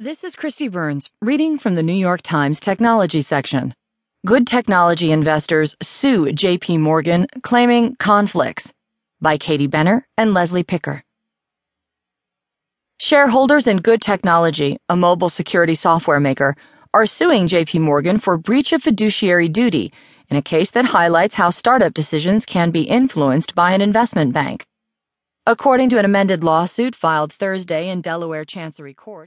This is Kristi Burns reading from the New York Times Technology section. Good technology investors sue JP Morgan claiming conflicts by Katie Benner and Leslie Picker. Shareholders in Good Technology, a mobile security software maker, are suing JP Morgan for breach of fiduciary duty in a case that highlights how startup decisions can be influenced by an investment bank. According to an amended lawsuit filed Thursday in Delaware Chancery Court,